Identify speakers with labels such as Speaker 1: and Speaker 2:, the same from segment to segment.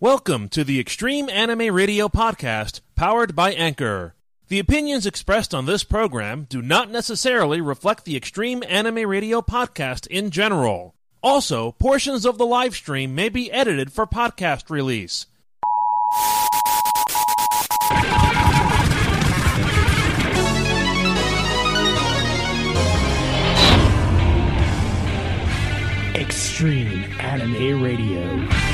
Speaker 1: Welcome to the Extreme Anime Radio Podcast, powered by Anchor. The opinions expressed on this program do not necessarily reflect the Extreme Anime Radio Podcast in general. Also, portions of the live stream may be edited for podcast release.
Speaker 2: Extreme Anime Radio.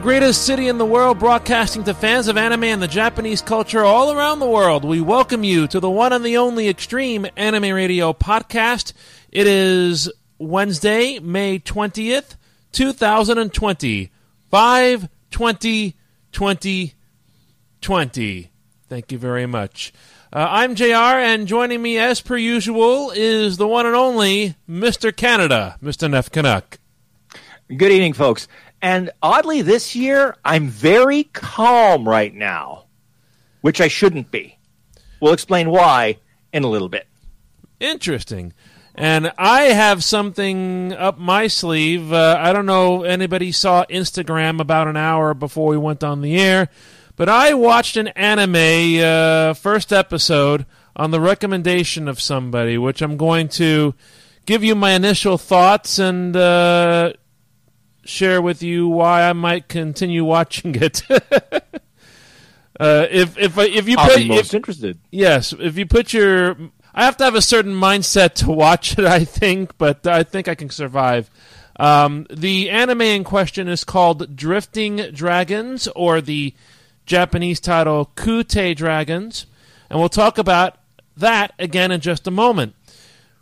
Speaker 1: Greatest city in the world, broadcasting to fans of anime and the Japanese culture all around the world, we welcome you to the one and the only Extreme Anime Radio podcast. It is Wednesday, May 20th, 2020. 5 20 20 20. Thank you very much. Uh, I'm JR, and joining me as per usual is the one and only Mr. Canada, Mr. Neff Canuck.
Speaker 3: Good evening, folks. And oddly, this year, I'm very calm right now, which I shouldn't be. We'll explain why in a little bit.
Speaker 1: Interesting. And I have something up my sleeve. Uh, I don't know anybody saw Instagram about an hour before we went on the air, but I watched an anime uh, first episode on the recommendation of somebody, which I'm going to give you my initial thoughts and uh, share with you why I might continue watching it. uh, if if if you
Speaker 3: I'll
Speaker 1: put
Speaker 3: most
Speaker 1: if,
Speaker 3: interested.
Speaker 1: yes, if you put your I have to have a certain mindset to watch it, I think, but I think I can survive. Um, the anime in question is called Drifting Dragons, or the Japanese title Kuutei Dragons, and we'll talk about that again in just a moment.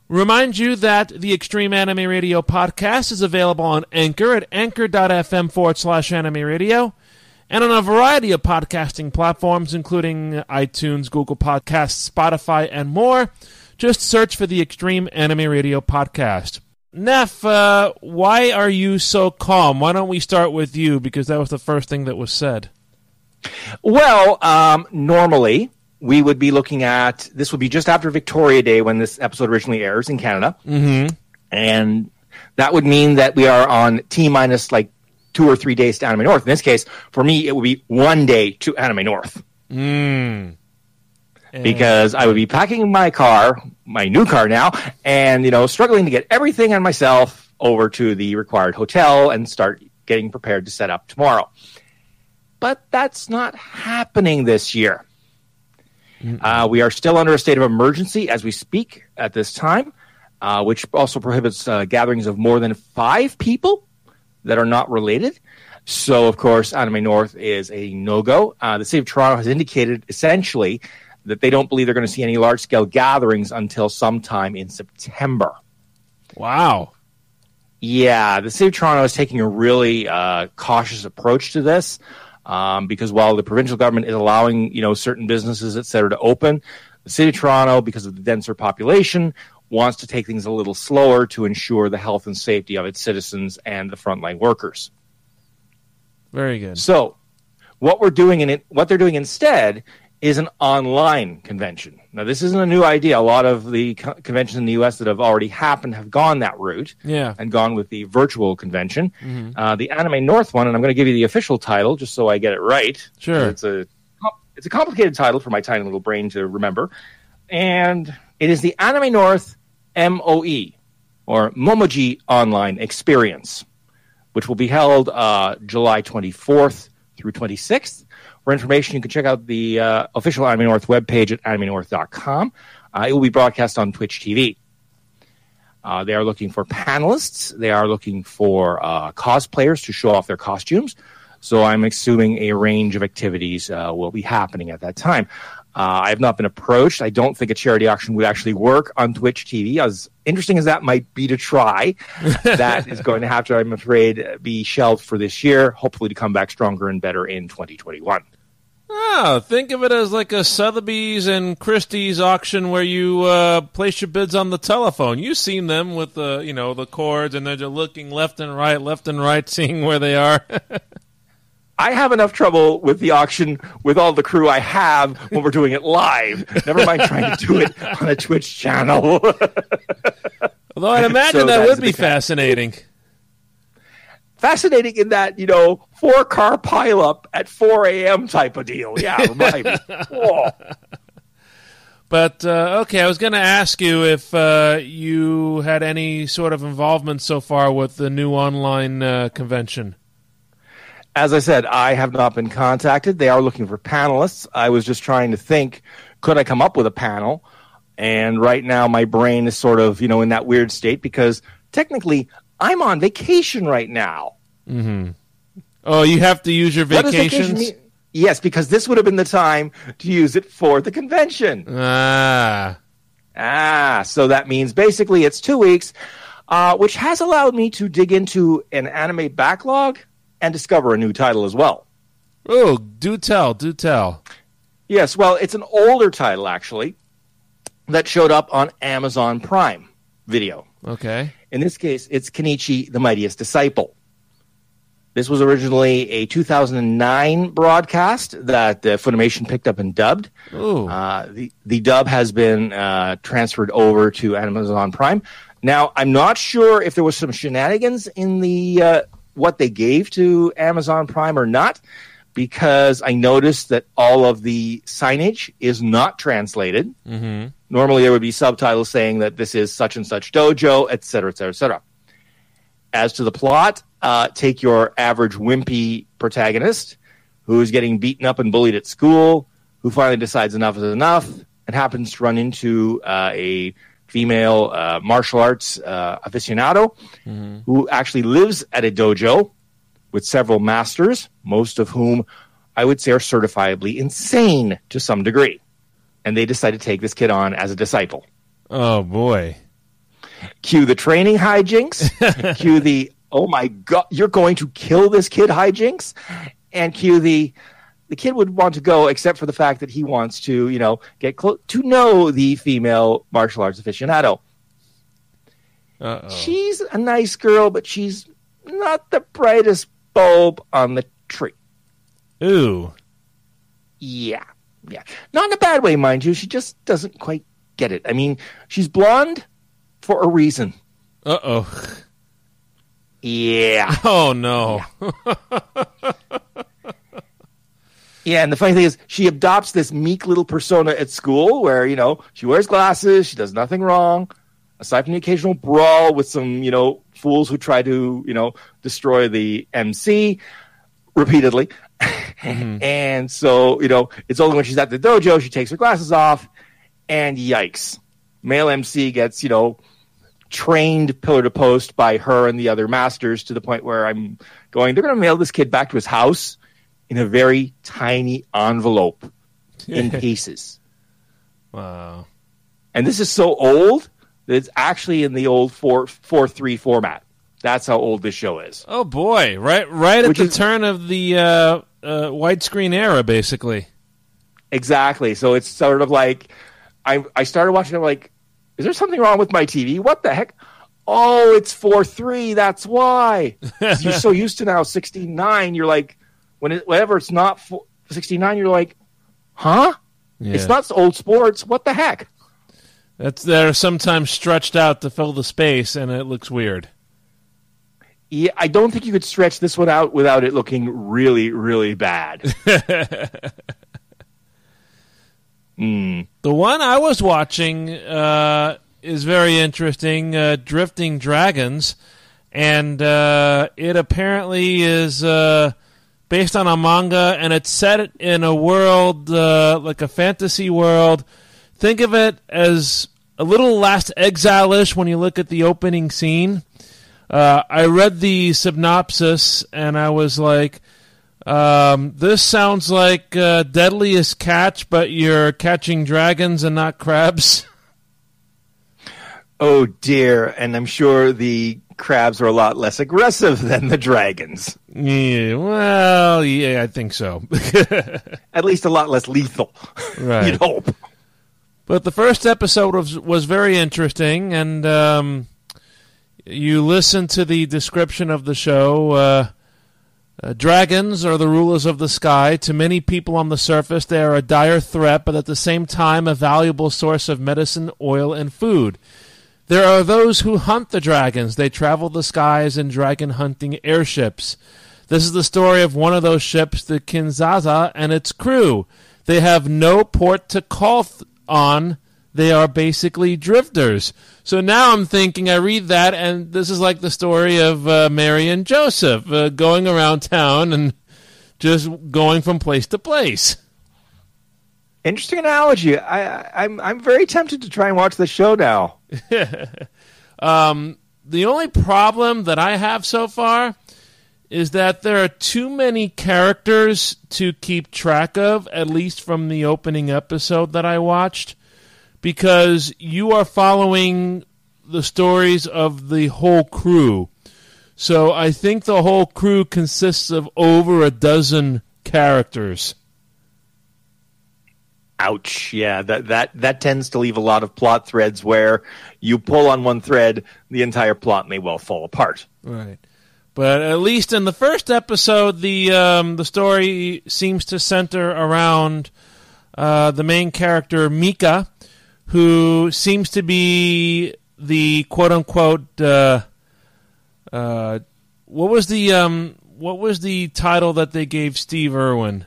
Speaker 1: Remind you that the Extreme Anime Radio podcast is available on Anchor at anchor.fm forward slash anime radio and on a variety of podcasting platforms, including iTunes, Google Podcasts, Spotify, and more. Just search for the Extreme Anime Radio podcast. Neff, uh, why are you so calm? Why don't we start with you? Because that was the first thing that was said.
Speaker 3: Well, um, normally we would be looking at this would be just after Victoria Day when this episode originally airs in Canada,
Speaker 1: Mm-hmm.
Speaker 3: and that would mean that we are on T minus like two or three days to Anime North. In this case, for me, it would be one day to Anime North
Speaker 1: Mm.
Speaker 3: because I would be packing my car, my new car now, and you know struggling to get everything on myself over to the required hotel and start getting prepared to set up tomorrow. But that's not happening this year. Uh, we are still under a state of emergency as we speak at this time, uh, which also prohibits uh, gatherings of more than five people that are not related. So, of course, Anime North is a no go. Uh, the city of Toronto has indicated essentially that they don't believe they're going to see any large scale gatherings until sometime in September.
Speaker 1: Wow.
Speaker 3: Yeah, the city of Toronto is taking a really uh, cautious approach to this um, because while the provincial government is allowing you know certain businesses et cetera to open, the city of Toronto, because of the denser population, wants to take things a little slower to ensure the health and safety of its citizens and the frontline workers.
Speaker 1: Very good.
Speaker 3: So, what we're doing in it, what they're doing instead is an online convention. Now, this isn't a new idea. A lot of the co- conventions in the U.S. that have already happened have gone that route
Speaker 1: Yeah.
Speaker 3: and gone with the virtual convention. Uh, the Anime North one, and I'm going to give you the official title just so I get it right.
Speaker 1: Sure.
Speaker 3: It's a it's a complicated title for my tiny little brain to remember, and it is the Anime North MOE or Momiji Online Experience, which will be held uh, July 24th through 26th. For information, you can check out the uh, official Anime North webpage at animenorth.com. Uh, it will be broadcast on Twitch TV. Uh, they are looking for panelists. They are looking for uh, cosplayers to show off their costumes. So I'm assuming a range of activities uh, will be happening at that time. Uh, I have not been approached. I don't think a charity auction would actually work on Twitch TV. As interesting as that might be to try, that is going to have to, I'm afraid, be shelved for this year. Hopefully, to come back stronger and better in 2021.
Speaker 1: Oh, think of it as like a Sotheby's and Christie's auction where you uh, place your bids on the telephone. You've seen them with the you know the cords, and they're just looking left and right, left and right, seeing where they are.
Speaker 3: I have enough trouble with the auction with all the crew I have when we're doing it live. Never mind trying to do it on a Twitch channel.
Speaker 1: Although I'd imagine
Speaker 3: So
Speaker 1: that
Speaker 3: that's
Speaker 1: would be fascinating.
Speaker 3: Fascinating in that, you know, four car pileup at 4 a.m. type of deal. Yeah. Whoa.
Speaker 1: But uh, okay, I was going to ask you if uh, you had any sort of involvement so far with the new online uh, convention.
Speaker 3: As I said, I have not been contacted. They are looking for panelists. I was just trying to think, could I come up with a panel? And right now, my brain is sort of, you know, in that weird state because technically I'm on vacation right now. Mm-hmm.
Speaker 1: Oh, you have to use your
Speaker 3: does vacation Yes, because this would have been the time to use it for the convention.
Speaker 1: Ah,
Speaker 3: Ah, so that means basically it's two weeks, uh, which has allowed me to dig into an anime backlog and discover a new title as well.
Speaker 1: oh, do tell, do tell.
Speaker 3: Yes, well, it's an older title actually that showed up on Amazon Prime Video.
Speaker 1: Okay.
Speaker 3: In this case, it's Kenichi the Mightiest Disciple. This was originally a 2009 broadcast that uh, Funimation picked up and dubbed.
Speaker 1: Ooh.
Speaker 3: Uh, the the dub has been uh, transferred over to Amazon Prime. Now, I'm not sure if there was some shenanigans in the uh, what they gave to Amazon Prime or not, because I noticed that all of the signage is not translated.
Speaker 1: mm-hmm.
Speaker 3: Normally, there would be subtitles saying that this is such and such dojo, et cetera, et cetera, et cetera. As to the plot, uh, take your average wimpy protagonist who's getting beaten up and bullied at school, who finally decides enough is enough, and happens to run into uh, a female uh, martial arts uh, aficionado who actually lives at a dojo with several masters, most of whom I would say are certifiably insane to some degree. And they decide to take this kid on as a disciple.
Speaker 1: Oh boy.
Speaker 3: Cue the training hijinks, cue the oh my god, you're going to kill this kid hijinks, and cue the the kid would want to go except for the fact that he wants to, you know, get close to know the female martial arts aficionado.
Speaker 1: Uh oh.
Speaker 3: She's a nice girl, but she's not the brightest bulb on the tree.
Speaker 1: Ooh.
Speaker 3: Yeah. Yeah. Not in a bad way, mind you. She just doesn't quite get it. I mean, she's blonde for a reason.
Speaker 1: Uh oh.
Speaker 3: Yeah.
Speaker 1: Oh no.
Speaker 3: Yeah, and the funny thing is, she adopts this meek little persona at school where, you know, she wears glasses, she does nothing wrong, aside from the occasional brawl with some, you know, fools who try to, you know, destroy the MC repeatedly. Mm-hmm. and so, you know, it's only when she's at the dojo she takes her glasses off, and yikes. Male MC gets, you know, trained pillar to post by her and the other masters to the point where I'm going, they're going to mail this kid back to his house in a very tiny envelope in pieces.
Speaker 1: wow.
Speaker 3: And this is so old that it's actually in the old 4 4 3 format. That's how old this show is.
Speaker 1: Oh boy. Right right at
Speaker 3: Which
Speaker 1: the
Speaker 3: is-
Speaker 1: turn of the uh, uh, widescreen era, basically.
Speaker 3: Exactly. So it's sort of like I I started watching it like, is there something wrong with my TV? What the heck? Oh, it's 4 3. That's why. you're so used to now 69. You're like, when it, whenever it's not 4, 69, you're like, huh?
Speaker 1: Yeah.
Speaker 3: It's not old sports. What the heck?
Speaker 1: That's they're sometimes stretched out to fill the space, and it looks weird.
Speaker 3: Yeah, I don't think you could stretch this one out without it looking really, really bad. mm.
Speaker 1: The one I was watching uh, is very interesting. Uh, Drifting Dragons, and uh, it apparently is uh, based on a manga, and it's set in a world uh, like a fantasy world. Think of it as a little Last Exile-ish when you look at the opening scene. Uh, I read the synopsis and I was like, um, "This sounds like uh, Deadliest Catch, but you're catching dragons and not crabs."
Speaker 3: Oh dear, and I'm sure the crabs are a lot less aggressive than the dragons.
Speaker 1: Yeah, well, yeah, I think so.
Speaker 3: At least a lot less lethal.
Speaker 1: Right.
Speaker 3: You'd hope.
Speaker 1: But the first episode was was very interesting, and um, you listen to the description of the show. Uh, uh, dragons are the rulers of the sky. To many people on the surface, they are a dire threat, but at the same time, a valuable source of medicine, oil, and food. There are those who hunt the dragons. They travel the skies in dragon hunting airships. This is the story of one of those ships, the Quin Zaza, and its crew. They have no port to call th- on. They are basically drifters. So now I'm thinking, I read that, and this is like the story of uh, Mary and Joseph uh, going around town and just going from place to place.
Speaker 3: Interesting analogy. I, I, I'm I'm very tempted to try and watch the show now.
Speaker 1: um, the only problem that I have so far is that there are too many characters to keep track of, at least from the opening episode that I watched, because you are following the stories of the whole crew. So I think the whole crew consists of over a dozen characters.
Speaker 3: Ouch. Yeah, that, that, that tends to leave a lot of plot threads where you pull on one thread, the entire plot may well fall apart.
Speaker 1: Right. But at least in the first episode, the um, the story seems to center around uh, the main character Mika, who seems to be the quote unquote uh, uh, what was the um, what was the title that they gave Steve Irwin?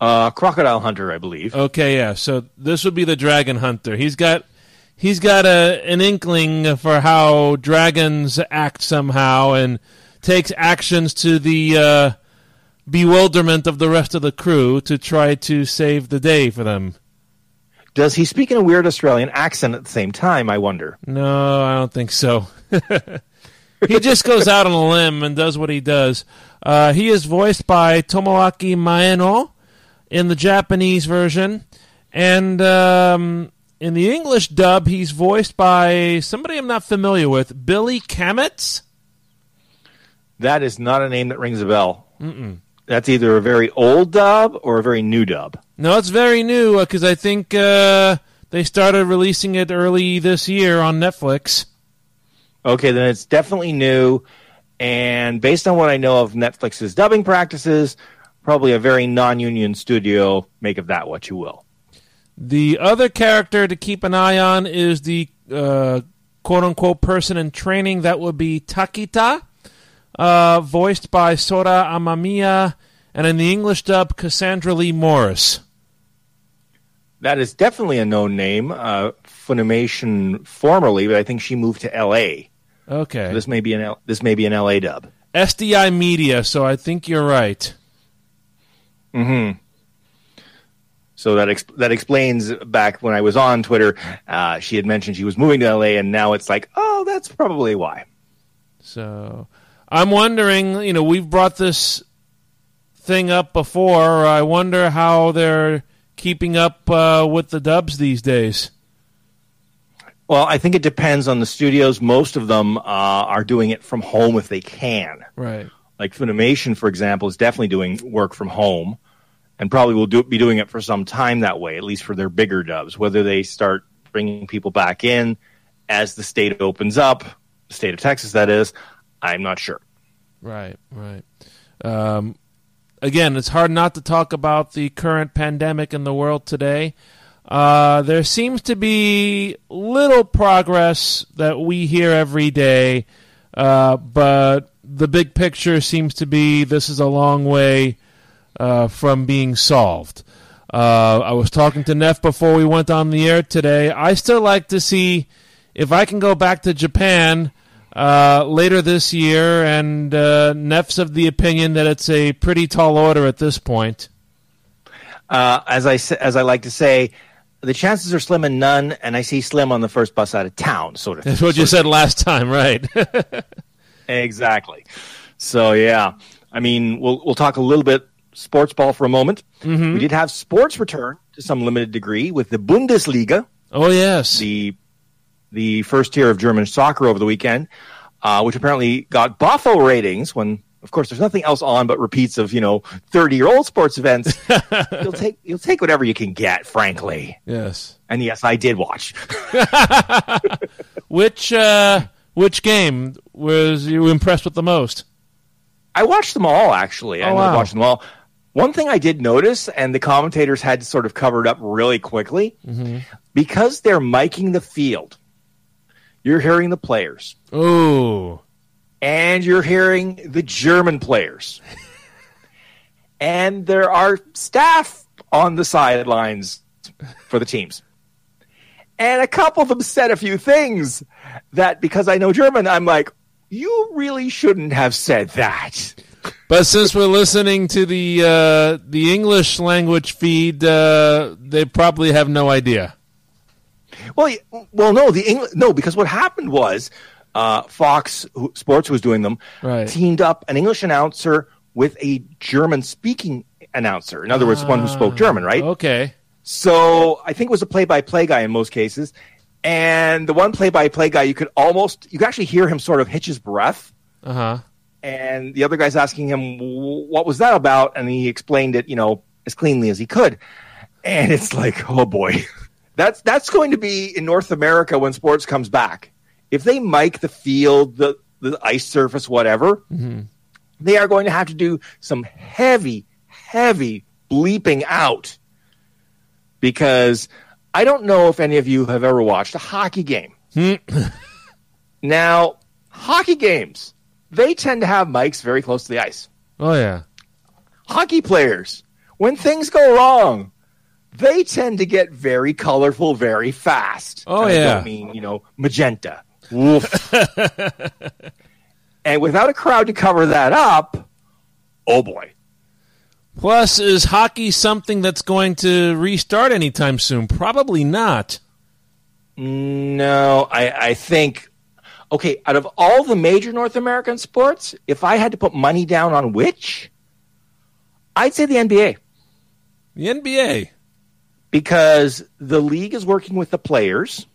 Speaker 3: Uh, Crocodile Hunter, I believe.
Speaker 1: Okay, yeah. So this would be the Dragon Hunter. He's got he's got a an inkling for how dragons act somehow, and takes actions to the uh, bewilderment of the rest of the crew to try to save the day for them.
Speaker 3: Does he speak in a weird Australian accent at the same time? I wonder.
Speaker 1: No, I don't think so. he just goes out on a limb and does what he does. Uh, he is voiced by Tomoaki Maeno in the Japanese version, and um, in the English dub, he's voiced by somebody I'm not familiar with, Billy Kametz.
Speaker 3: That is not a name that rings a bell. Mm-mm. That's either a very old dub or a very new dub.
Speaker 1: No, it's very new because I think uh, they started releasing it early this year on Netflix.
Speaker 3: Okay, then it's definitely new. And based on what I know of Netflix's dubbing practices, probably a very non union studio. Make of that what you will.
Speaker 1: The other character to keep an eye on is the uh, quote unquote person in training. That would be Takita, uh, voiced by Sora Amamiya, and in the English dub, Cassandra Lee Morris.
Speaker 3: That is definitely a known name. Uh, Funimation formerly, but I think she moved to L.A.
Speaker 1: Okay.
Speaker 3: So this may be an L- this may be an L.A. dub.
Speaker 1: SDI Media. So I think you're right.
Speaker 3: Hmm. So that that explains back when I was on Twitter, uh, she had mentioned she was moving to LA, and now it's like, oh, that's probably why.
Speaker 1: So I'm wondering, you know, we've brought this thing up before. I wonder how they're keeping up uh, with the dubs these days.
Speaker 3: Well, I think it depends on the studios. Most of them uh, are doing it from home if they can.
Speaker 1: Right.
Speaker 3: Like Funimation, for example, is definitely doing work from home, and probably will do, be doing it for some time that way, at least for their bigger dubs. Whether they start bringing people back in as the state opens up, the state of Texas, that is, I'm not sure.
Speaker 1: Right, right. Um, again, it's hard not to talk about the current pandemic in the world today. Uh, there seems to be little progress that we hear every day, uh, but the big picture seems to be this is a long way uh, from being solved. Uh, I was talking to Neff before we went on the air today. I still like to see if I can go back to Japan uh, later this year, and uh, Neff's of the opinion that it's a pretty tall order at this point.
Speaker 3: Uh, as I as I like to say, the chances are slim and none, and I see slim on the first bus out of town, sort of.
Speaker 1: That's what you said last time, right?
Speaker 3: Exactly. So yeah, I mean, we'll we'll talk a little bit sports ball for a moment. We did have sports return to some limited degree with the Bundesliga,
Speaker 1: oh yes.
Speaker 3: the the first tier of German soccer over the weekend, uh, which apparently got Buffo ratings. When of course there's nothing else on but repeats of you know 30 year old sports events. you'll take you'll take whatever you can get, frankly.
Speaker 1: yes.
Speaker 3: And yes, I did watch.
Speaker 1: Which uh, which game was you impressed with the most?
Speaker 3: I watched them all actually. I
Speaker 1: Oh,
Speaker 3: up
Speaker 1: wow.
Speaker 3: watching them all. One thing I did notice, and the commentators had to sort of cover it up really quickly,
Speaker 1: Mm-hmm.
Speaker 3: because they're miking the field. You're hearing the players,
Speaker 1: Oh,
Speaker 3: and you're hearing the German players, and there are staff on the sidelines for the teams. And a couple of them said a few things that, because I know German, I'm like, you really shouldn't have said that.
Speaker 1: but since we're listening to the uh, the English language feed, uh, they probably have no idea.
Speaker 3: Well, well, no, the Engl- no, because what happened was uh, Fox Sports was doing them
Speaker 1: Right.
Speaker 3: teamed up an English announcer with a German speaking announcer. In other words, one who spoke German, right?
Speaker 1: Okay.
Speaker 3: So I think it was a play by play guy in most cases, and the one play by play guy you could almost you could actually hear him sort of hitch his breath.
Speaker 1: Uh huh.
Speaker 3: And the other guy's asking him, "What was that about?" And he explained it, you know, as cleanly as he could. And it's like, oh boy, that's that's going to be in North America when sports comes back. If they mic the field, the the ice surface, whatever, mm-hmm. they are going to have to do some heavy, heavy bleeping out because I don't know if any of you have ever watched a hockey game. Hmm. now, hockey games, they tend to have mics very close to the ice.
Speaker 1: Oh yeah.
Speaker 3: Hockey players, when things go wrong, they tend to get very colorful very fast.
Speaker 1: Oh,
Speaker 3: And I
Speaker 1: yeah.
Speaker 3: don't mean, you know, magenta. Woof. and without a crowd to cover that up, oh boy.
Speaker 1: Plus, is hockey something that's going to restart anytime soon? Probably not.
Speaker 3: No, I, I think okay, out of all the major North American sports, if I had to put money down on which, I'd say the NBA.
Speaker 1: The NBA.
Speaker 3: Because the league is working with the players.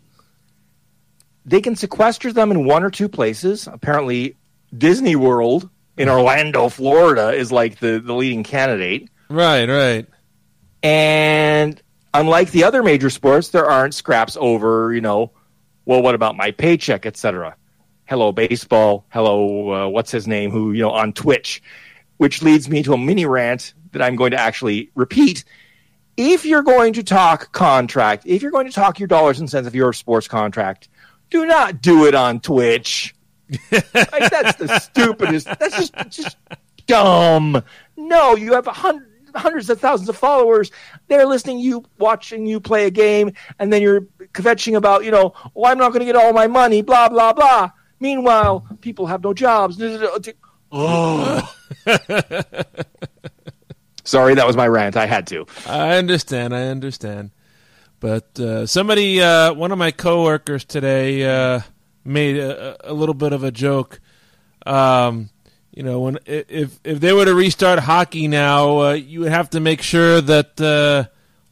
Speaker 3: They can sequester them in one or two places. Apparently, Disney World in Orlando, Florida, is like the, the leading candidate.
Speaker 1: Right, right.
Speaker 3: And unlike the other major sports, there aren't scraps over, you know, well, what about my paycheck, etc. Hello, baseball. Hello, uh, what's his name? Who, you know, on Twitch, which leads me to a mini rant that I'm going to actually repeat. If you're going to talk contract, if you're going to talk your dollars and cents of your sports contract, do not do it on Twitch. like, that's the stupidest. That's just just dumb. No, you have a hundred, hundreds of thousands of followers. They're listening you, watching you play a game, and then you're kvetching about, you know, oh, I'm not going to get all my money, blah blah blah. Meanwhile, people have no jobs. Oh. Sorry, that was my rant. I had to.
Speaker 1: I understand. I understand. But uh, somebody, uh, one of my coworkers today, uh, made a, a little bit of a joke. Um, you know, when if if they were to restart hockey now, uh, you would have to make sure that uh,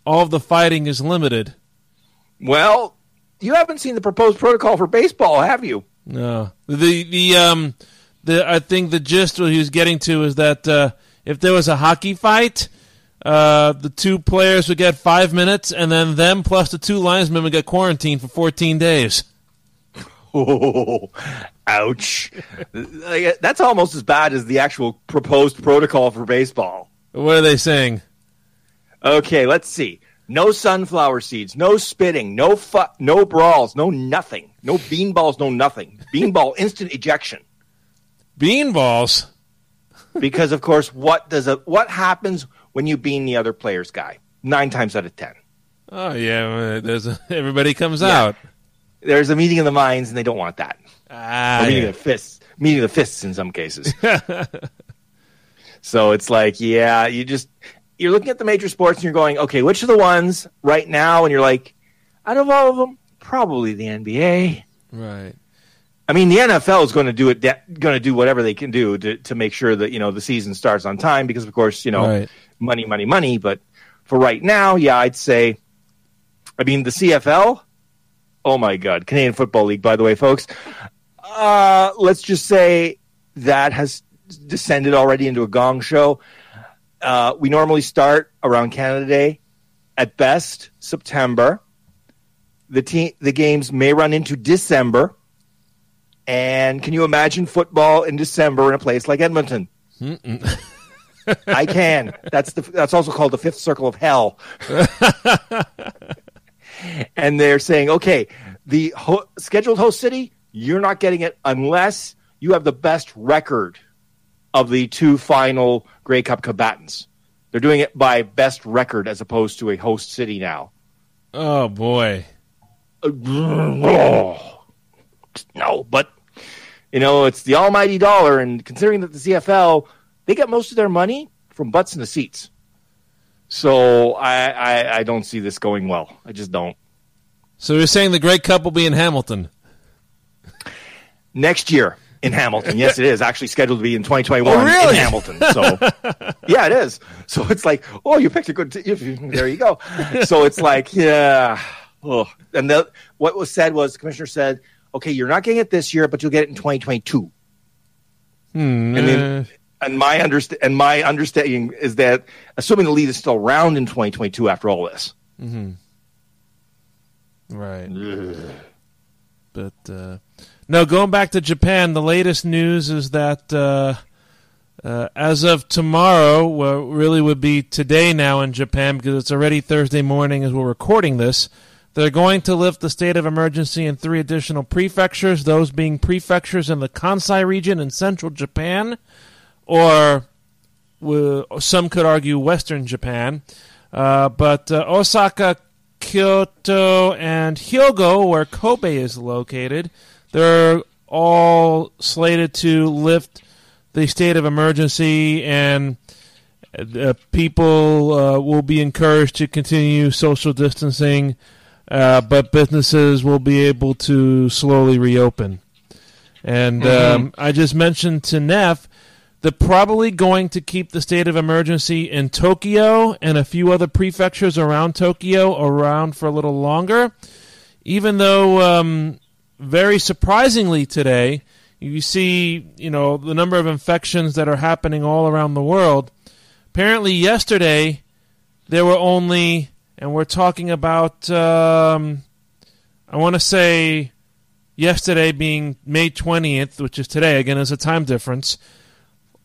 Speaker 1: all of the fighting is limited.
Speaker 3: Well, you haven't seen the proposed protocol for baseball, have you?
Speaker 1: No, the the um the I think the gist what he was getting to is that uh, if there was a hockey fight, uh, the two players would get five minutes, and then them plus the two linesmen would get quarantined for fourteen days.
Speaker 3: Oh, ouch. That's almost as bad as the actual proposed protocol for baseball.
Speaker 1: What are they saying?
Speaker 3: Okay, let's see. No sunflower seeds, no spitting, no fu- no brawls, no nothing. No beanballs, no nothing. Beanball instant ejection.
Speaker 1: Beanballs.
Speaker 3: Because of course, what does a what happens when you bean the other player's guy? 9 times out of 10.
Speaker 1: Oh yeah, there's a, everybody comes
Speaker 3: Yeah.
Speaker 1: out.
Speaker 3: There's a meeting of the minds and they don't want that.
Speaker 1: Ah,
Speaker 3: or meeting
Speaker 1: yeah.
Speaker 3: the fists, meeting of the fists in some cases. so it's like, yeah, you just you're looking at the major sports and you're going, okay, which are the ones right now? And you're like, out of all of them, probably the NBA.
Speaker 1: right.
Speaker 3: I mean, the NFL is going to do it, going to do whatever they can do to, to make sure that you know the season starts on time because, of course, you know,
Speaker 1: Right.
Speaker 3: money, money, money. But for right now, yeah, I'd say, I mean, the CFL. Oh my God, Canadian Football League. By the way, folks, uh, let's just say that has descended already into a gong show. Uh, we normally start around Canada Day, at best September. The team, the games may run into December. And can you imagine football in December in a place like Edmonton? I can. That's the. That's also called the fifth circle of hell. and they're saying, okay, the ho- scheduled host city, you're not getting it unless you have the best record of the two final Grey Cup combatants. They're doing it by best record as opposed to a host city now.
Speaker 1: Oh boy.
Speaker 3: Oh, no, but you know it's the almighty dollar, and considering that the CFL they get most of their money from butts in the seats, so I, I I don't see this going well. I just don't.
Speaker 1: So you're saying the Grey Cup will be in Hamilton?
Speaker 3: Next year in Hamilton, yes, it is actually scheduled to be in 2021
Speaker 1: Oh, really?
Speaker 3: in Hamilton. So yeah, it is. So it's like, oh, you picked a good. T- there you go. So it's like, yeah. Oh. And the, what was said was the commissioner said, okay, you're not getting it this year, but you'll get it in 2022.
Speaker 1: Hmm.
Speaker 3: And then, and my underst- and my understanding is that assuming the lead is still around in 2022 after all this.
Speaker 1: Right. But uh, no, going back to Japan, the latest news is that uh, uh, as of tomorrow, well, really would be today now in Japan because it's already Thursday morning as we're recording this. They're going to lift the state of emergency in three additional prefectures, those being prefectures in the Kansai region in central Japan, or w- some could argue Western Japan. Uh, but uh, Osaka, Kyoto, and Hyogo, where Kobe is located, they're all slated to lift the state of emergency, and uh, people uh, will be encouraged to continue social distancing, uh, but businesses will be able to slowly reopen. And um, I just mentioned to Neff they're probably going to keep the state of emergency in Tokyo and a few other prefectures around Tokyo around for a little longer. Even though, um, very surprisingly today, you see, you know, the number of infections that are happening all around the world. Apparently, yesterday there were only, and we're talking about, um, I want to say yesterday being May 20th, which is today, again, there's a time difference,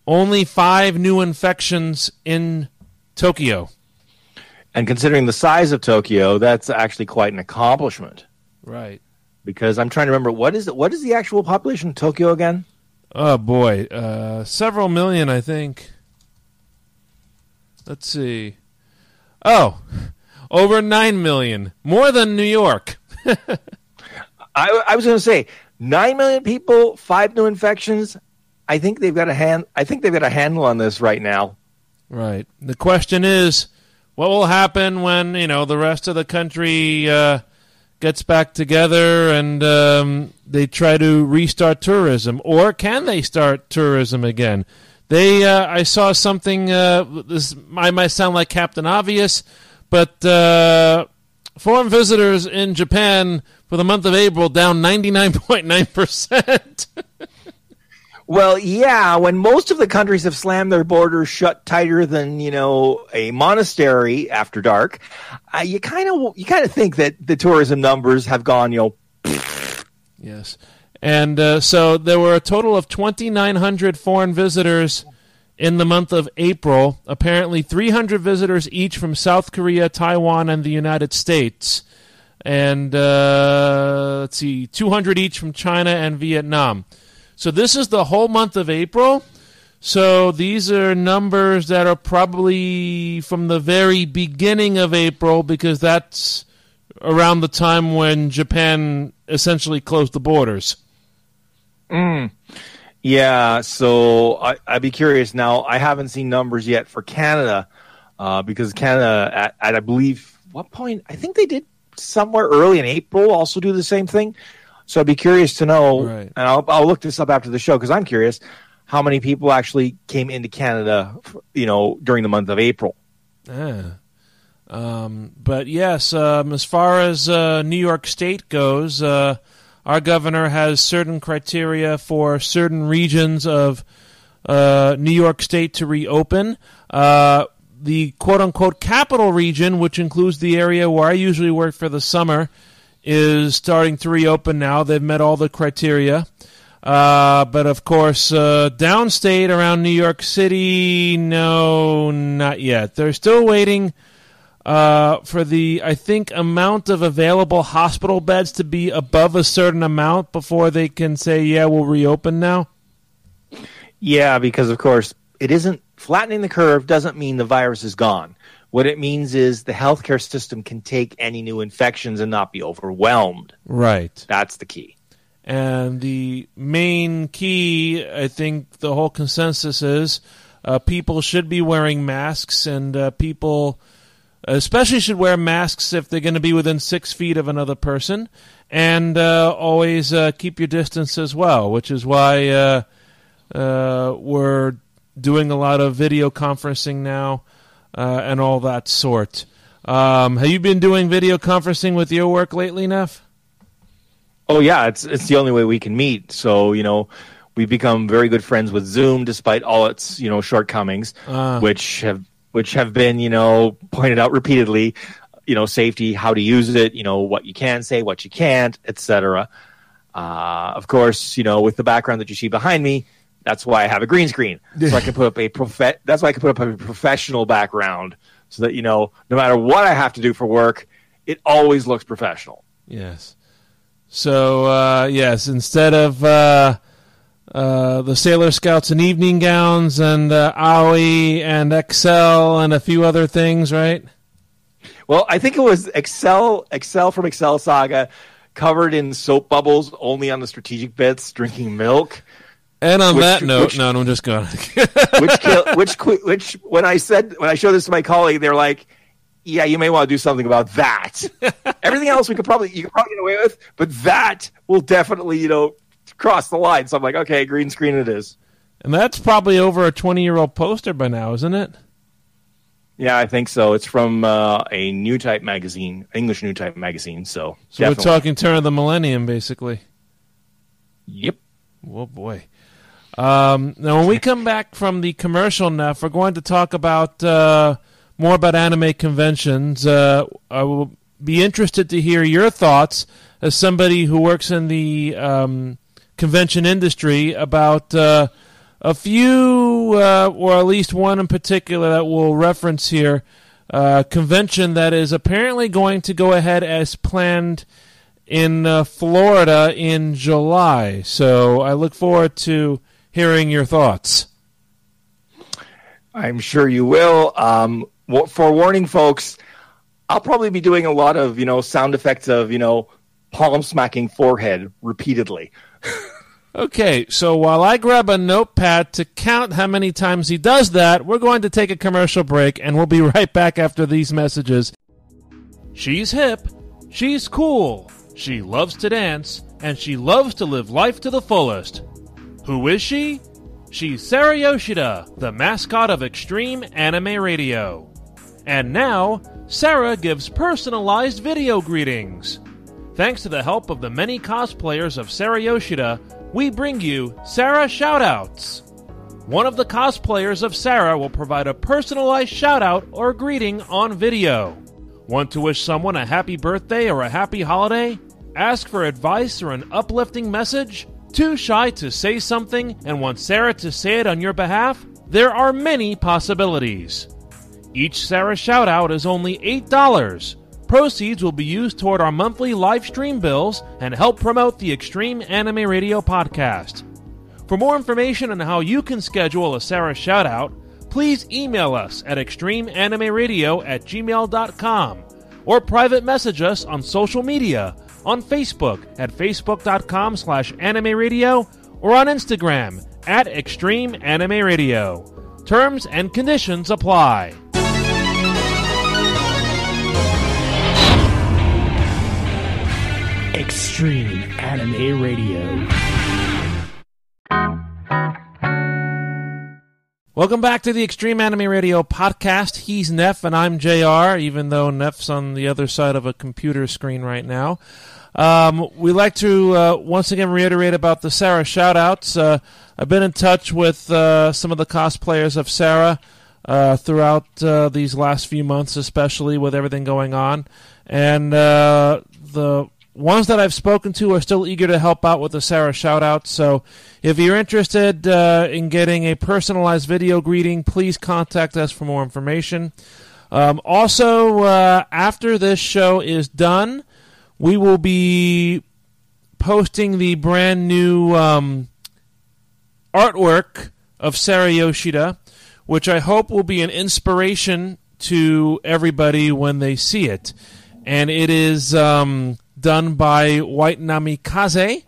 Speaker 1: only five new infections in Tokyo.
Speaker 3: And considering the size of Tokyo, that's actually quite an accomplishment.
Speaker 1: Right.
Speaker 3: Because I'm trying to remember what is it, what is the actual population of Tokyo again?
Speaker 1: Oh, boy. Uh, several million, I think. Let's see. Oh, over 9 million. More than New York.
Speaker 3: I, I was going to say nine million people, five new infections. I think they've got a hand. I think they've got a handle on this right now.
Speaker 1: Right. The question is, what will happen when you know the rest of the country uh, gets back together and um, they try to restart tourism, or can they start tourism again? They, uh, I saw something. Uh, this I might sound like Captain Obvious, but uh, foreign visitors in Japan for the month of April down ninety nine point nine percent.
Speaker 3: Well, yeah, when most of the countries have slammed their borders shut tighter than you know a monastery after dark, uh, you kind of you kind of think that the tourism numbers have gone, you know,
Speaker 1: Yes. And uh, so there were a total of 2,900 foreign visitors in the month of April. Apparently, 300 visitors each from South Korea, Taiwan, and the United States. And uh, let's see, 200 each from China and Vietnam. So this is the whole month of April. So these are numbers that are probably from the very beginning of April because that's around the time when Japan essentially closed the borders.
Speaker 3: Yeah, so I, I'd be curious. Now, I haven't seen numbers yet for Canada uh, because Canada, at, at I believe, what point? I think they did somewhere early in April also do the same thing. So I'd be curious to know,
Speaker 1: Right.
Speaker 3: and I'll, I'll look this up after the show because I'm curious how many people actually came into Canada, you know, during the month of April.
Speaker 1: Yeah. Um, but yes, um, as far as uh, New York State goes, uh, our governor has certain criteria for certain regions of uh, New York State to reopen. Uh, the quote unquote capital region, which includes the area where I usually work for the summer, is starting to reopen now. They've met all the criteria. Uh, but of course, uh, downstate around New York City, no, not yet. They're still waiting uh, for the, I think, amount of available hospital beds to be above a certain amount before they can say, yeah, we'll reopen now.
Speaker 3: Yeah, because of course it isn't flattening the curve doesn't mean the virus is gone. What it means is the healthcare system can take any new infections and not be overwhelmed.
Speaker 1: Right.
Speaker 3: That's the key.
Speaker 1: And the main key, I think the whole consensus is uh, people should be wearing masks, and uh, people especially should wear masks if they're going to be within six feet of another person, and uh, always uh, keep your distance as well, which is why uh, uh, we're doing a lot of video conferencing now uh, and all that sort. Um, have you been doing video conferencing with your work lately, Neff?
Speaker 3: Oh yeah, it's it's the only way we can meet. So you know, we've become very good friends with Zoom, despite all its you know shortcomings,
Speaker 1: Ah.
Speaker 3: which have which have been you know pointed out repeatedly. You know, safety, how to use it, you know, what you can say, what you can't, etc. Uh, of course, you know, with the background that you see behind me, that's why I have a green screen, so I can put up a prof- That's why I can put up a professional background, so that you know, no matter what I have to do for work, it always looks professional.
Speaker 1: Yes. So uh, yes, instead of uh, uh, the Sailor Scouts in evening gowns and uh, Aoi and Excel and a few other things, right?
Speaker 3: Well, I think it was Excel, Excel from Excel Saga, covered in soap bubbles, only on the strategic bits, drinking milk.
Speaker 1: And on
Speaker 3: Which-
Speaker 1: that note,
Speaker 3: which-
Speaker 1: no, no, I'm just going.
Speaker 3: Which, kill, which, which, when I said, when I showed this to my colleague, they're like, "Yeah, you may want to do something about that." Everything else we could probably, you could probably get away with, but that will definitely, you know, cross the line. So I'm like, okay, green screen it is.
Speaker 1: and that's probably over a 20 year old poster by now, isn't it?
Speaker 3: Yeah, I think so. It's from uh, a Newtype magazine, English Newtype magazine. So,
Speaker 1: So we're talking turn of the millennium, basically.
Speaker 3: Yep.
Speaker 1: Oh boy. Um, now, when we come back from the commercial, Neff, we're going to talk about uh, more about anime conventions. Uh, I will be interested to hear your thoughts as somebody who works in the um, convention industry about uh, a few, uh, or at least one in particular that we'll reference here. Uh, convention that is apparently going to go ahead as planned in uh, Florida in July. So I look forward to hearing your thoughts.
Speaker 3: I'm sure you will. Um, wa- forewarning, folks, I'll probably be doing a lot of you know sound effects of you know palm smacking forehead repeatedly.
Speaker 1: Okay, so while I grab a notepad to count how many times he does that, we're going to take a commercial break and we'll be right back after these messages. She's hip, she's cool, she loves to dance, and she loves to live life to the fullest. Who is she? She's Sarah Yoshida, the mascot of Extreme Anime Radio. And now, Sarah gives personalized video greetings. Thanks to the help of the many cosplayers of Sarah Yoshida, we bring you Sarah Shoutouts. One of the cosplayers of Sarah will provide a personalized shoutout or greeting on video. Want to wish someone a happy birthday or a happy holiday? Ask for advice or an uplifting message? Too shy to say something and want Sarah to say it on your behalf? There are many possibilities. Each Sarah shoutout is only $8. Proceeds will be used toward our monthly live stream bills and help promote the Extreme Anime Radio podcast. For more information on how you can schedule a Sarah shoutout, please email us at extremeanimeradio at gmail.com or private message us on social media on Facebook at facebook.com slash anime radio or on Instagram at Extreme Anime Radio. Terms and conditions apply.
Speaker 2: Extreme Anime Radio.
Speaker 1: Welcome back to the Extreme Anime Radio podcast. He's Neff and I'm JR, even though Neff's on the other side of a computer screen right now. Um, we like to uh, once again reiterate about the Sarah shoutouts. Uh, I've been in touch with uh, some of the cosplayers of Sarah uh, throughout uh, these last few months, especially with everything going on. And uh, the ones that I've spoken to are still eager to help out with the Sarah shoutout. So if you're interested uh, in getting a personalized video greeting, please contact us for more information. Um, also, uh, after this show is done, we will be posting the brand new um, artwork of Sarah Yoshida, which I hope will be an inspiration to everybody when they see it. And it is um, done by White Namikaze,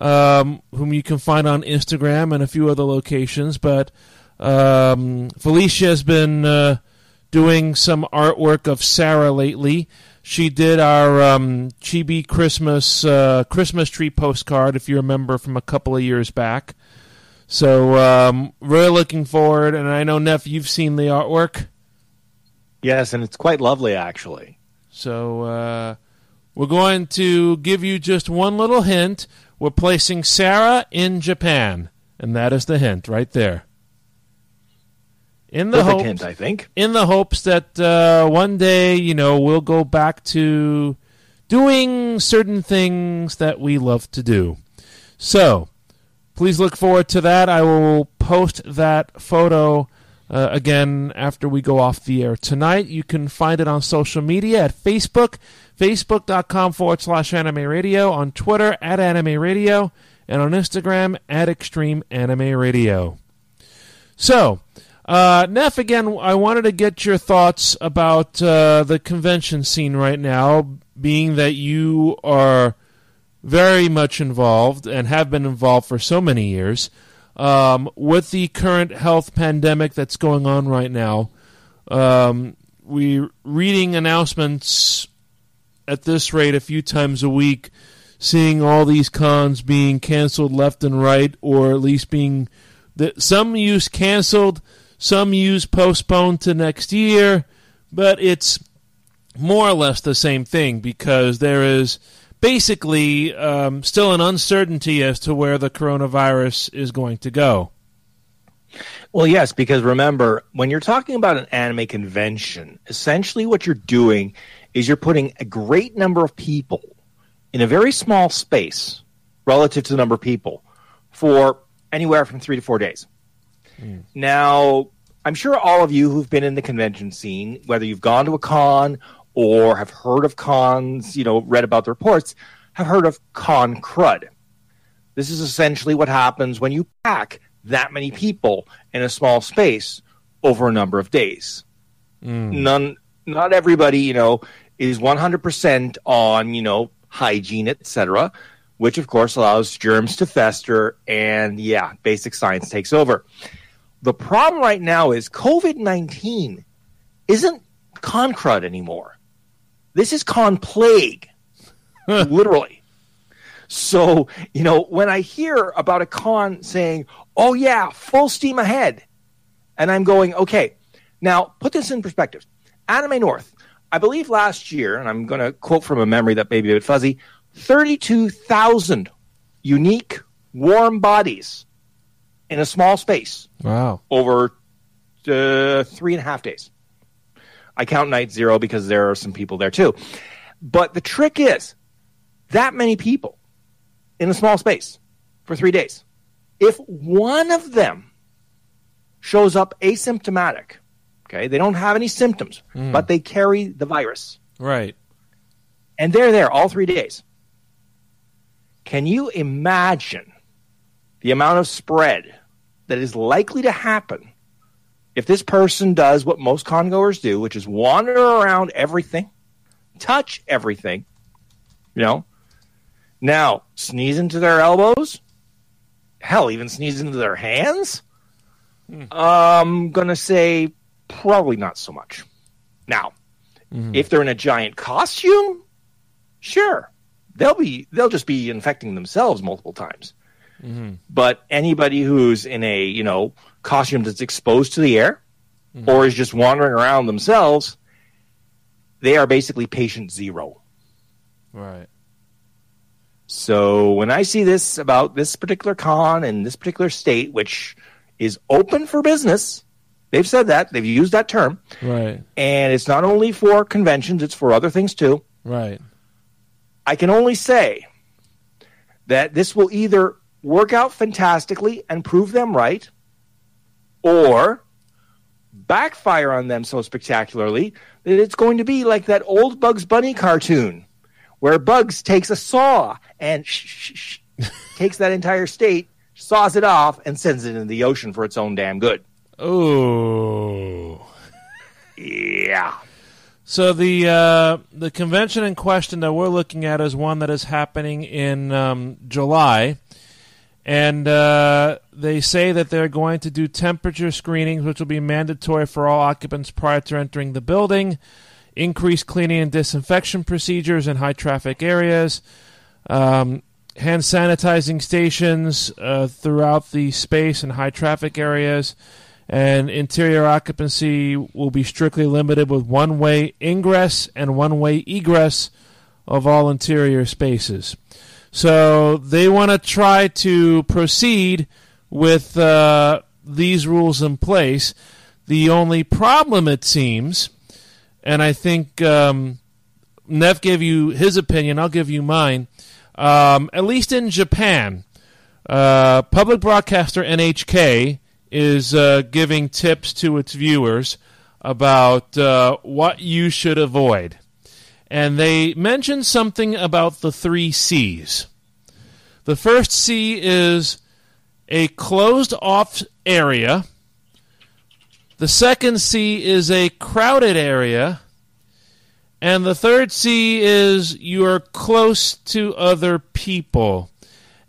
Speaker 1: um, whom you can find on Instagram and a few other locations. But um, Felicia has been uh, doing some artwork of Sarah lately. She did our um, Chibi Christmas uh, Christmas tree postcard, if you remember from a couple of years back. So um, really looking forward, and I know Neff, you've seen the artwork.
Speaker 3: Yes, and it's quite lovely, actually.
Speaker 1: So uh, we're going to give you just one little hint. We're placing Sarah in Japan, and that is the hint right there. In the
Speaker 3: Perfect
Speaker 1: hopes,
Speaker 3: hint, I think.
Speaker 1: in the hopes that uh, one day, you know, we'll go back to doing certain things that we love to do. So, please look forward to that. I will post that photo uh, again after we go off the air tonight. You can find it on social media at Facebook, facebook.com forward slash anime radio, on Twitter at anime radio, and on Instagram at extreme anime radio. So, uh, Neff, again, I wanted to get your thoughts about uh, the convention scene right now, being that you are very much involved and have been involved for so many years um, with the current health pandemic that's going on right now. Um, we're reading announcements at this rate a few times a week, seeing all these cons being canceled left and right, or at least being some use canceled, some use postponed to next year, but it's more or less the same thing because there is basically um, still an uncertainty as to where the coronavirus is going to go.
Speaker 3: Well, yes, because remember, when you're talking about an anime convention, essentially what you're doing is you're putting a great number of people in a very small space relative to the number of people for anywhere from three to four days. Now, I'm sure all of you who've been in the convention scene, whether you've gone to a con or have heard of cons, you know, read about the reports, have heard of con crud. This is essentially what happens when you pack that many people in a small space over a number of days. Mm. None, not everybody, you know, is 100% on, you know, hygiene, etc., which of course allows germs to fester, and yeah, basic science takes over. The problem right now is COVID 19 isn't con crud anymore. This is con plague, literally. So, you know, when I hear about a con saying, oh, yeah, full steam ahead, and I'm going, okay, now put this in perspective. Anime North, I believe last year, and I'm going to quote from a memory that may be a bit fuzzy 32,000 unique warm bodies in a small space
Speaker 1: Wow.
Speaker 3: over uh, three and a half days. I count night zero because there are some people there too. But the trick is that many people in a small space for three days. If one of them shows up asymptomatic, okay, they don't have any symptoms, hmm. but they carry the virus,
Speaker 1: Right.
Speaker 3: and they're there all three days. Can you imagine the amount of spread that is likely to happen if this person does what most congoers do, which is wander around everything, touch everything, you know? Now, sneeze into their elbows, hell, even sneeze into their hands? I'm gonna say probably not so much. Now, mm-hmm. if they're in a giant costume, sure, they'll be they'll just be infecting themselves multiple times. Mm-hmm. But anybody who's in a you know costume that's exposed to the air, mm-hmm. or is just wandering around themselves, they are basically patient zero.
Speaker 1: Right.
Speaker 3: So when I see this about this particular con in this particular state, which is open for business, they've said that they've used that term,
Speaker 1: Right.
Speaker 3: and it's not only for conventions; it's for other things too.
Speaker 1: Right.
Speaker 3: I can only say that this will either work out fantastically and prove them right, or backfire on them so spectacularly that it's going to be like that old Bugs Bunny cartoon where Bugs takes a saw and sh- sh- sh- takes that entire state, saws it off, and sends it into the ocean for its own damn good.
Speaker 1: Oh.
Speaker 3: Yeah.
Speaker 1: So the uh, the convention in question that we're looking at is one that is happening in um, July, and uh, they say that they're going to do temperature screenings, which will be mandatory for all occupants prior to entering the building. Increased cleaning and disinfection procedures in high traffic areas. Um, hand sanitizing stations uh, throughout the space in high traffic areas and interior occupancy will be strictly limited with one way ingress and one way egress of all interior spaces. So they want to try to proceed with uh, these rules in place. The only problem, it seems, and I think um, Neff gave you his opinion, I'll give you mine. Um, at least in Japan, uh, public broadcaster NHK is uh, giving tips to its viewers about uh, what you should avoid. And they mentioned something about the three C's. The first C is a closed off area. The second C is a crowded area. And the third C is you are close to other people.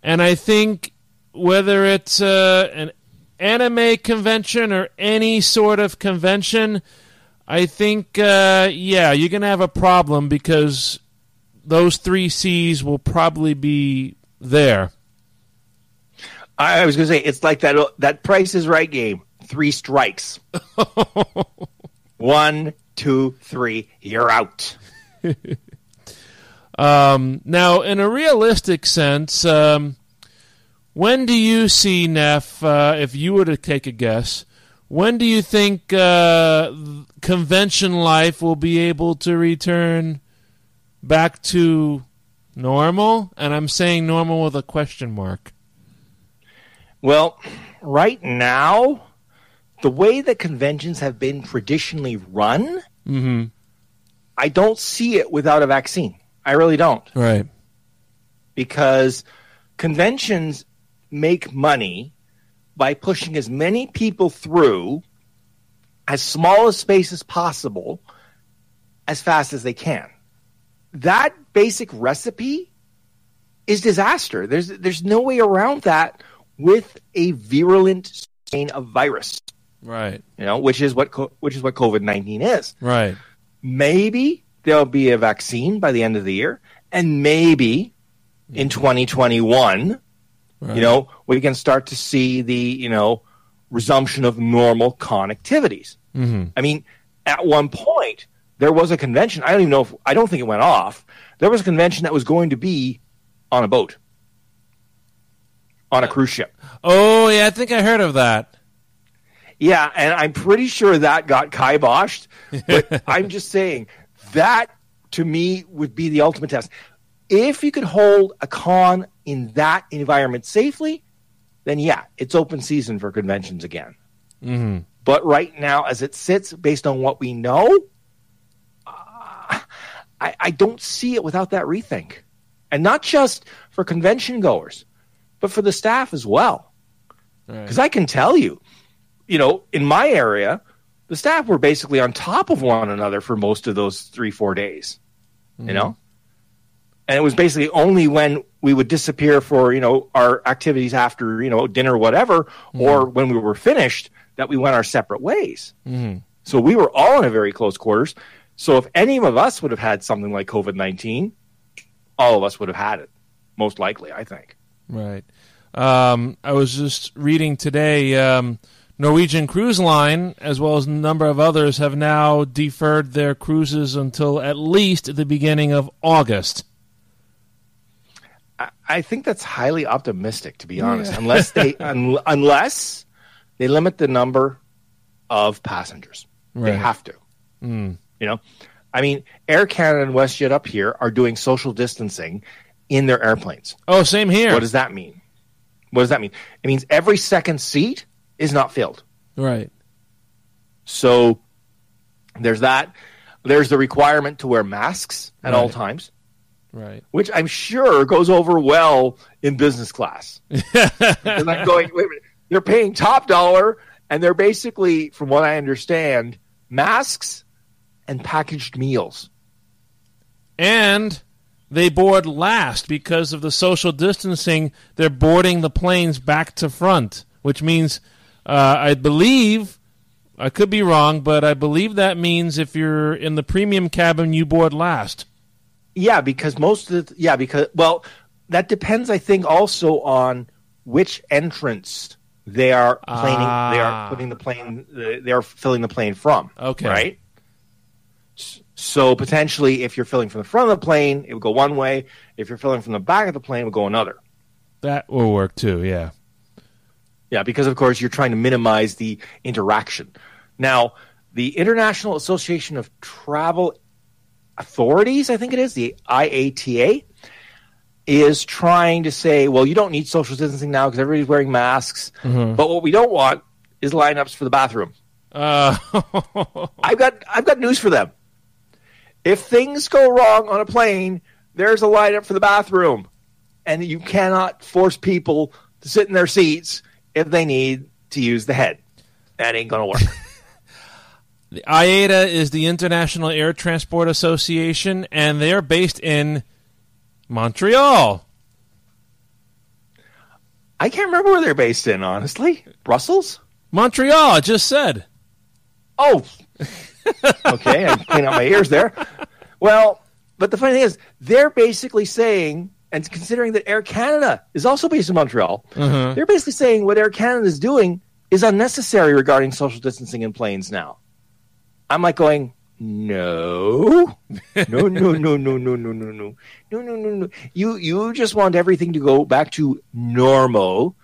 Speaker 1: And I think whether it's uh, an anime convention or any sort of convention, I think, uh, yeah, you're going to have a problem because those three C's will probably be there.
Speaker 3: I was going to say it's like that that Price is Right game. Three strikes. One, two, three. You're out.
Speaker 1: Um, now, in a realistic sense, um, when do you see Neff? Uh, if you were to take a guess, when do you think uh, convention life will be able to return back to normal? And I'm saying normal with a question mark.
Speaker 3: Well, right now, the way that conventions have been traditionally run,
Speaker 1: Mm-hmm.
Speaker 3: I don't see it without a vaccine. I really don't.
Speaker 1: Right.
Speaker 3: Because conventions make money by pushing as many people through as small a space as possible as fast as they can. That basic recipe is disaster. There's there's no way around that with a virulent strain of virus,
Speaker 1: Right.
Speaker 3: you know, which is what which is what COVID-19 is.
Speaker 1: Right.
Speaker 3: Maybe there'll be a vaccine by the end of the year and maybe in mm-hmm. 2021
Speaker 1: right.
Speaker 3: you know, we can start to see the, you know, resumption of normal connectivities.
Speaker 1: Mm-hmm.
Speaker 3: I mean, at one point, there was a convention. I don't even know if, I don't think it went off. There was a convention that was going to be on a boat, on a cruise ship.
Speaker 1: Oh, yeah, I think I heard of that.
Speaker 3: Yeah, and I'm pretty sure that got kiboshed. But I'm just saying that to me would be the ultimate test. If you could hold a con in that environment safely, then yeah, it's open season for conventions again.
Speaker 1: Mm-hmm.
Speaker 3: But right now, as it sits, based on what we know, uh, I, I don't see it without that rethink. And not just for convention goers, but for the staff as well.
Speaker 1: Right.
Speaker 3: Because I can tell you, you know, in my area, the staff were basically on top of one another for most of those three, four days. You know? And it was basically only when we would disappear for you know our activities after you know dinner or whatever or when we were finished that we went our separate ways so we were all in a very close quarters so if any of us would have had something like covid-19 all of us would have had it most likely i think
Speaker 1: Right. Um, I was just reading today. Um, Norwegian Cruise Line, as well as a number of others, have now deferred their cruises until at least the beginning of August.
Speaker 3: I, think that's highly optimistic to be honest unless they un, unless they limit the number of passengers. They have to. Hmm. You know? I mean air canada and westjet up here are doing social distancing in their airplanes.
Speaker 1: Oh, same here.
Speaker 3: what does that mean? What does that mean? It means every second seat is not filled.
Speaker 1: Right.
Speaker 3: so there's that. There's the requirement to wear masks at all times
Speaker 1: Right.
Speaker 3: which I'm sure goes over well in business class. and I'm going, wait a minute, they're paying top dollar, and they're basically, from what I understand, masks and packaged meals.
Speaker 1: And they board last because of the social distancing. They're boarding the planes back to front, which means uh, I believe I could be wrong, but I believe that means if you're in the premium cabin, you board last.
Speaker 3: Yeah, because most of the, yeah, because, well, that depends, I think, also on which entrance they are planing, they
Speaker 1: Ah.
Speaker 3: are putting the plane, they are filling the plane from.
Speaker 1: Okay.
Speaker 3: Right? So potentially, if you're filling from the front of the plane, it would go one way. If you're filling from the back of the plane, it would go another.
Speaker 1: That will work too. Yeah.
Speaker 3: Yeah, because of course you're trying to minimize the interaction. Now, the International Association of Travel Authorities, I think it is, the IATA, is trying to say, well, you don't need social distancing now because everybody's wearing masks. But what we don't want is lineups for the bathroom.
Speaker 1: Uh,
Speaker 3: I've got I've got news for them. If things go wrong on a plane, there's a lineup for the bathroom, and you cannot force people to sit in their seats if they need to use the head. That ain't gonna work.
Speaker 1: the IATA is the International Air Transport Association, and they are based in Montreal.
Speaker 3: I can't remember where they're based in, honestly. Brussels?
Speaker 1: Montreal, I just said.
Speaker 3: Oh, okay. I clean out my ears there. Well, but the funny thing is, they're basically saying, and considering that Air Canada is also based in Montreal, mm-hmm. they're basically saying what Air Canada is doing is unnecessary regarding social distancing in planes now. I'm like going, no, no, no, no, no, no, no, no, no, no, no, no, no. You you just want everything to go back to normal,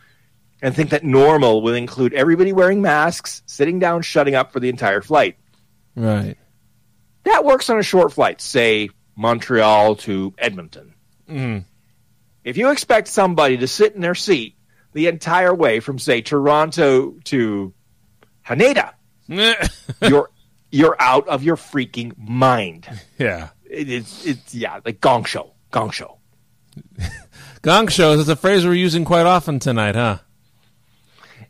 Speaker 3: and think that normal will include everybody wearing masks, sitting down, shutting up for the entire flight.
Speaker 1: Right.
Speaker 3: That works on a short flight, say Montreal to Edmonton.
Speaker 1: Mm.
Speaker 3: If you expect somebody to sit in their seat the entire way from say Toronto to Haneda, you're you're out of your freaking mind.
Speaker 1: yeah.
Speaker 3: It, it's it's yeah, like gong show, gong show.
Speaker 1: Gong shows is a phrase we're using quite often tonight, huh?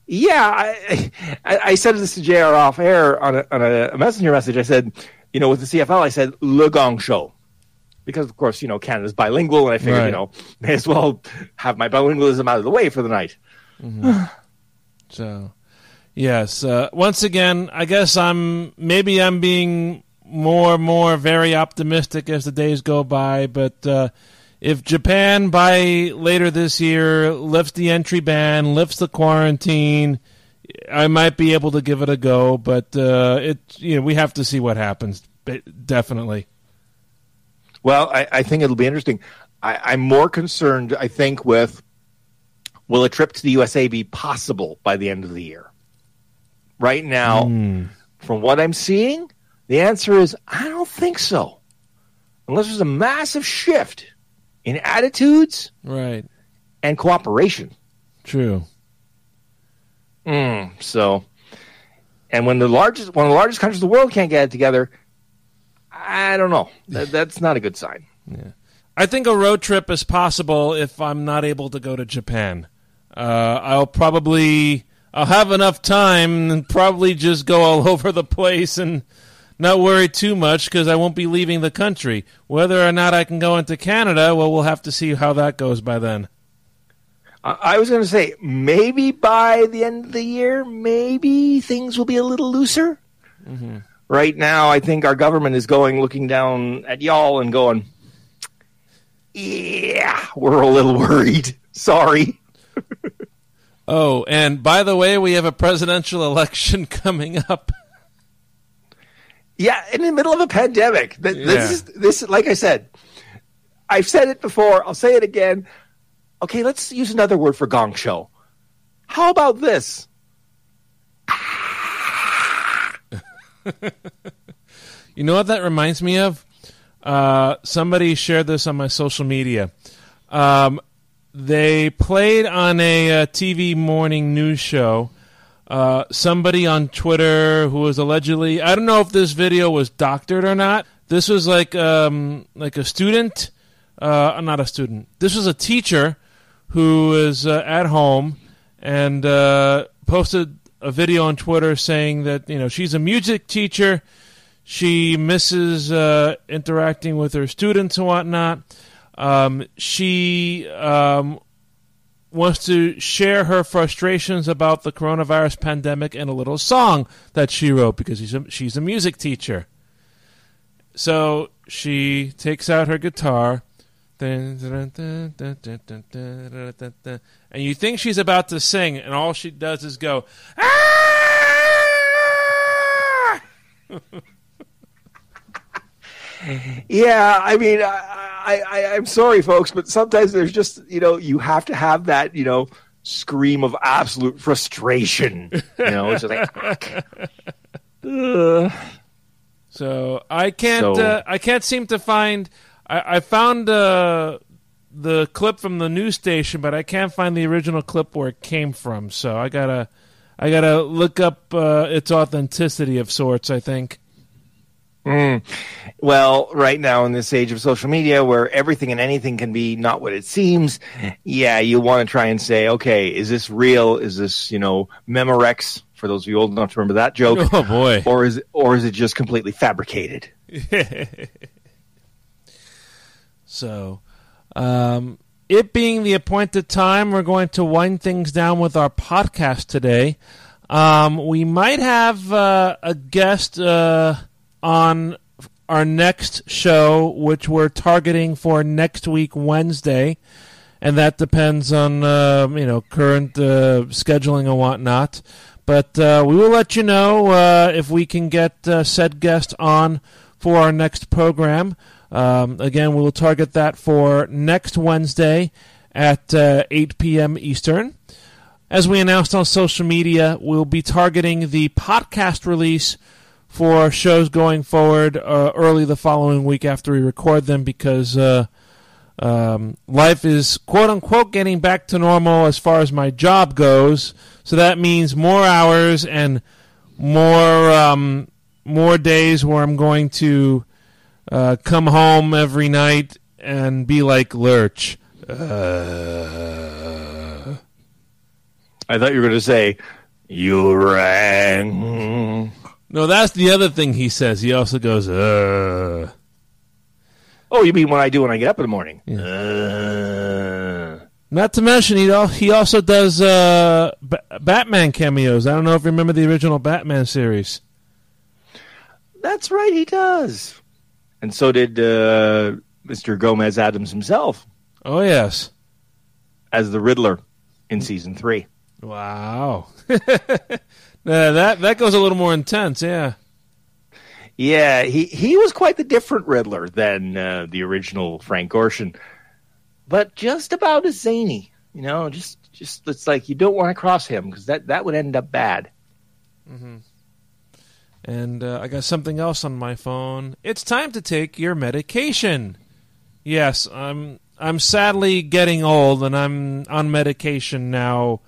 Speaker 3: Yeah, I, I, I said this to JR off air on a, on a messenger message. I said, you know, with the CFL, I said Le Gong Show. Because, of course, you know, Canada's bilingual, and I figured,
Speaker 1: Right.
Speaker 3: you know, may as well have my bilingualism out of the way for the night. Mm-hmm.
Speaker 1: So, yes. Uh, once again, I guess I'm maybe I'm being more and more very optimistic as the days go by. But uh, if Japan by later this year lifts the entry ban, lifts the quarantine, I might be able to give it a go. But uh, it, you know, we have to see what happens. Definitely.
Speaker 3: Well, I, I think it'll be interesting. I, I'm more concerned, I think, with will a trip to the USA be possible by the end of the year? Right now, from what I'm seeing, the answer is I don't think so. Unless there's a massive shift in attitudes
Speaker 1: Right.
Speaker 3: and cooperation.
Speaker 1: True.
Speaker 3: Mm, so, and when the largest one of the largest countries in the world can't get it together, I don't know. That, that's not a good sign. Yeah.
Speaker 1: I think a road trip is possible if I'm not able to go to Japan. Uh, I'll probably I'll have enough time and probably just go all over the place and not worry too much because I won't be leaving the country. Whether or not I can go into Canada, well, we'll have to see how that goes by then.
Speaker 3: I was going to say maybe by the end of the year, maybe things will be a little looser. Mm-hmm. Right now, I think our government is going looking down at y'all and going, "Yeah, we're a little worried. Sorry."
Speaker 1: Oh, and by the way, we have a presidential election coming up.
Speaker 3: Yeah, in the middle of a pandemic. Th-
Speaker 1: Yeah.
Speaker 3: This is this. Like I said, I've said it before. I'll say it again. Okay, let's use another word for gong show. How about this?
Speaker 1: You know what that reminds me of? Uh, somebody shared this on my social media. Um, they played on a uh, TV morning news show. Uh, somebody on Twitter who was allegedly I don't know if this video was doctored or not. This was like um, like a student, uh, not a student. This was a teacher who is uh, at home and uh, posted a video on Twitter saying that you know she's a music teacher. She misses uh, interacting with her students and whatnot. Um, she um, wants to share her frustrations about the coronavirus pandemic in a little song that she wrote because she's a, she's a music teacher. So she takes out her guitar, and you think she's about to sing, and all she does is go. "Ah!"
Speaker 3: Yeah, I mean, I, I, I, I'm sorry, folks, but sometimes there's just, you know, you have to have that, you know, scream of absolute frustration. You know, it's just like,
Speaker 1: So I can't.
Speaker 3: So-
Speaker 1: uh, I can't seem to find. I, I found uh, the clip from the news station, but I can't find the original clip where it came from. So I gotta. I gotta look up uh, its authenticity of sorts. I think.
Speaker 3: Mm. Well, right now in this age of social media where everything and anything can be not what it seems, yeah, you want to try and say, okay, is this real? Is this, you know, Memorex for those of you old enough to remember that joke?
Speaker 1: Oh boy.
Speaker 3: Or is or is it just completely fabricated?
Speaker 1: So, um, it being the appointed time, we're going to wind things down with our podcast today. Um, we might have uh, a guest uh, on our next show, which we're targeting for next week, Wednesday. And that depends on uh, you know current uh, scheduling and whatnot. But uh, we will let you know uh, if we can get uh, said guest on for our next program. Um, again, we will target that for next Wednesday at uh, 8 p.m. Eastern. As we announced on social media, we'll be targeting the podcast release for shows going forward uh, early the following week after we record them because uh, um, life is quote unquote getting back to normal as far as my job goes. So that means more hours and more um, more days where I'm going to uh, come home every night and be like Lurch. Uh,
Speaker 3: I thought you were going to say, you rang.
Speaker 1: No, that's the other thing he says. He also goes, uh.
Speaker 3: Oh, you mean when I do when I get up in the morning? Uh,
Speaker 1: Not to mention, he he also does uh, B- Batman cameos. I don't know if you remember the original Batman series.
Speaker 3: that's right, he does. And so did uh, Mr. Gomez Addams himself
Speaker 1: Oh yes,
Speaker 3: as the Riddler in season three.
Speaker 1: wow. Uh, that that goes a little more intense. Yeah.
Speaker 3: Yeah, he, he was quite the different Riddler than uh, the original Frank Gorshin, but just about as zany. You know, just just it's like you don't want to cross him because that that would end up bad. Mm-hmm.
Speaker 1: And uh, I got something else on my phone. It's time to take your medication. Yes, I'm I'm sadly getting old, and I'm on medication now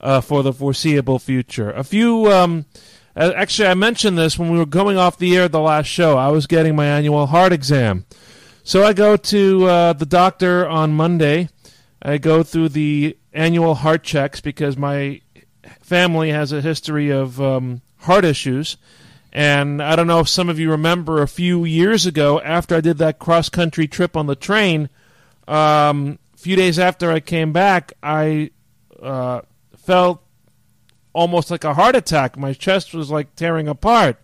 Speaker 1: uh, for the foreseeable future. A few, um, uh, actually, I mentioned this when we were going off the air the last show. I was getting my annual heart exam, so I go to uh, the doctor on Monday. I go through the annual heart checks because my family has a history of um, heart issues, And I don't know if some of you remember a few years ago, after I did that cross country trip on the train, um, a few days after I came back, I uh, felt almost like a heart attack. My chest was like tearing apart.